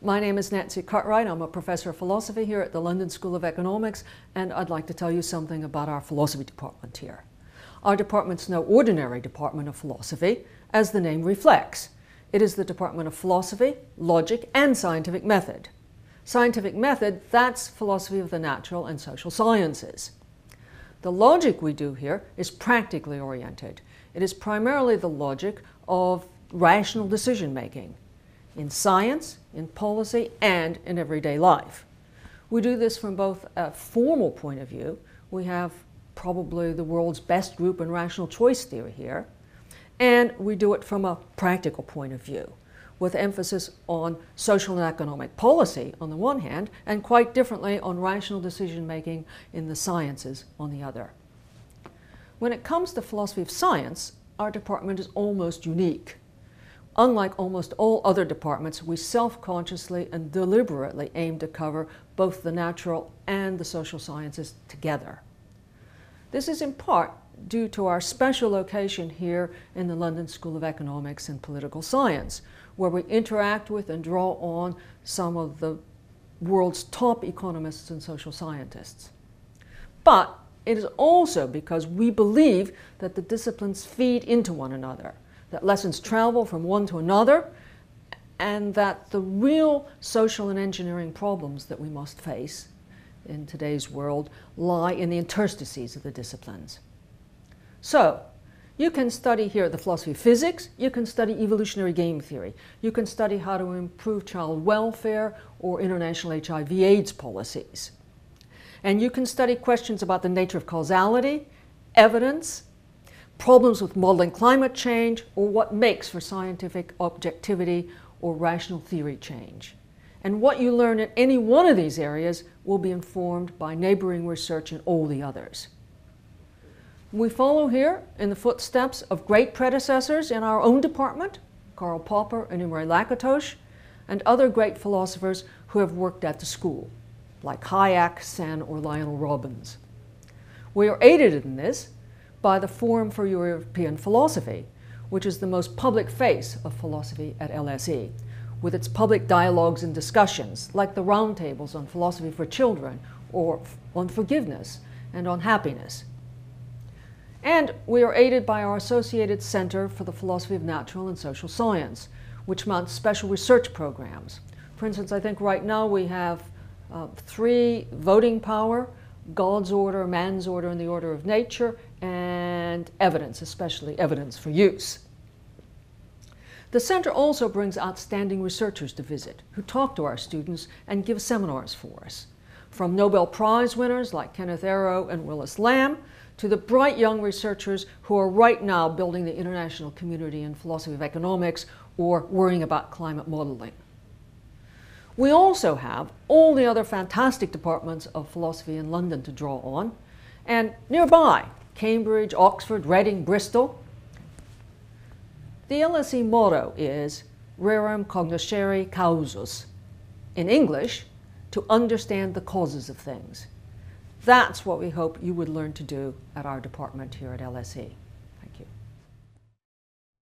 My name is Nancy Cartwright. I'm a professor of philosophy here at the London School of Economics, and I'd like to tell you something about our philosophy department here. Our department's no ordinary department of philosophy, as the name reflects. It is the Department of Philosophy, Logic, and Scientific Method. Scientific method, that's philosophy of the natural and social sciences. The logic we do here is practically oriented. It is primarily the logic of rational decision making in science, in policy, and in everyday life. We do this from both a formal point of view. We have probably the world's best group in rational choice theory here. And we do it from a practical point of view, with emphasis on social and economic policy on the one hand, and quite differently on rational decision making in the sciences on the other. When it comes to philosophy of science, our department is almost unique. Unlike almost all other departments, we self-consciously and deliberately aim to cover both the natural and the social sciences together. This is in part due to our special location here in the London School of Economics and Political Science, where we interact with and draw on some of the world's top economists and social scientists. But it is also because we believe that the disciplines feed into one another that lessons travel from one to another, and that the real social and engineering problems that we must face in today's world lie in the interstices of the disciplines. So, you can study here the philosophy of physics, you can study evolutionary game theory, you can study how to improve child welfare or international HIV AIDS policies. And you can study questions about the nature of causality, evidence, problems with modeling climate change, or what makes for scientific objectivity or rational theory change. And what you learn in any one of these areas will be informed by neighboring research in all the others. We follow here in the footsteps of great predecessors in our own department, Karl Popper and Imre Lakatos, and other great philosophers who have worked at the school, like Hayek, Sen, or Lionel Robbins. We are aided in this by the Forum for European Philosophy, which is the most public face of philosophy at LSE, with its public dialogues and discussions, like the roundtables on philosophy for children, or on forgiveness, and on happiness. And we are aided by our Associated Center for the Philosophy of Natural and Social Science, which mounts special research programs. For instance, I think right now we have uh, three voting power, God's order, man's order, and the order of nature, and evidence, especially evidence for use. The center also brings outstanding researchers to visit who talk to our students and give seminars for us. From Nobel Prize winners like Kenneth Arrow and Willis Lamb to the bright young researchers who are right now building the international community in philosophy of economics or worrying about climate modeling. We also have all the other fantastic departments of philosophy in London to draw on, and nearby, Cambridge, Oxford, Reading, Bristol. The LSE motto is rerum cognoscere causas. In English, to understand the causes of things. That's what we hope you would learn to do at our department here at LSE.